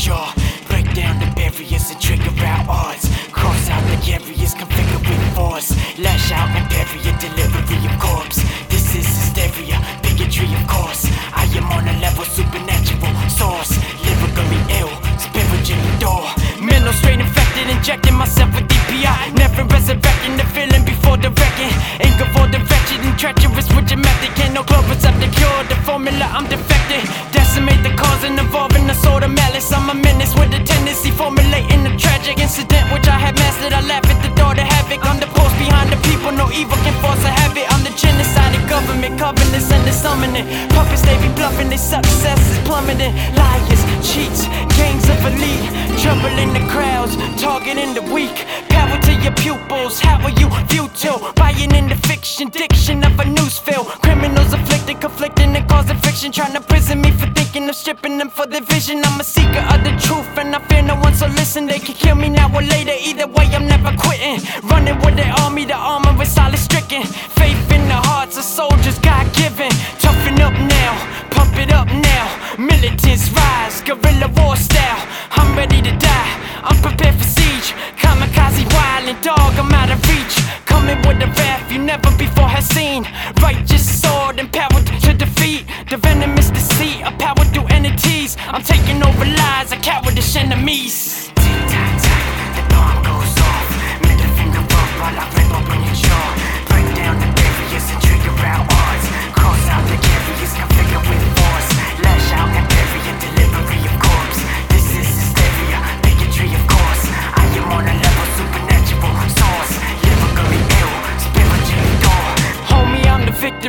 Break down the barriers and trigger out odds. Cross out the areas, configure with force. Lash out and bury a delivery of corpse. This is hysteria, bigotry of course. I am on a level supernatural source. Lyrically ill, spiritually door. Mental strain infected, injecting myself with DPI. Never resurrecting the feeling before the wrecking. Anger for the wretched and treacherous with your method. Can't no clothes up the cure, the formula I'm defected. Decimate the cause and involving malice. I'm a menace with a tendency, formulating a tragic incident which I have mastered. I laugh at the door to havoc. I'm the post behind the people, no evil can force a habit. I'm the genocide of government, covenants and the summoning. Puppets, they be bluffing, their success is plummeting. Liars, cheats, gangs of elite, troubling the crowds, targeting the weak. Power to your pupils, how are you futile? Buying in the fiction, diction of a newsfeel. Criminals afflicted, conflicting and causing friction, trying to of stripping them for their vision. I'm a seeker of the truth, and I fear no one, so listen. They can kill me now or later, either way, I'm never quitting. Running with the army, the armor is solid stricken. Faith in the hearts of soldiers, God given. Toughen up now, pump it up now. Militants rise, guerrilla war style. I'm ready to die, I'm prepared for siege. A wrath you never before have seen. Righteous sword power to defeat the venomous deceit of power through entities. I'm taking over lies, a cowardice enemies.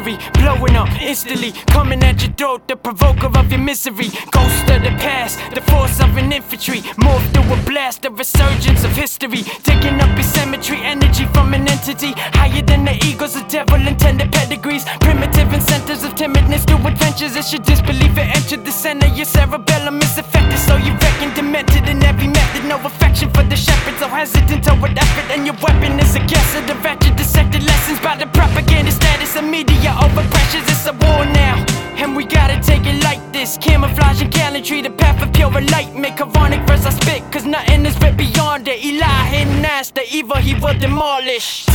I'm the victory, blowing up instantly, coming at your throat, the provoker of your misery. Ghost of the past, the force of an infantry, morph through a blast, the resurgence of history, taking up your cemetery, energy from an entity. Higher than the eagles of devil intended pedigrees, primitive incentives of timidness through adventures. It's your disbelief it entered the center, your cerebellum is affected, so you reckon demented in every method. No affection for the shepherd, so hesitant toward effort, and your weapon is a guess of the wretched dissected lessons by the propaganda status of media over pressures. It's a war now, and we gotta take it like this. Camouflage and gallantry, the path of pure light enlightenment. Chronic verse I spit, cause nothing is writ beyond it. Eli hidden as the evil he will demolish.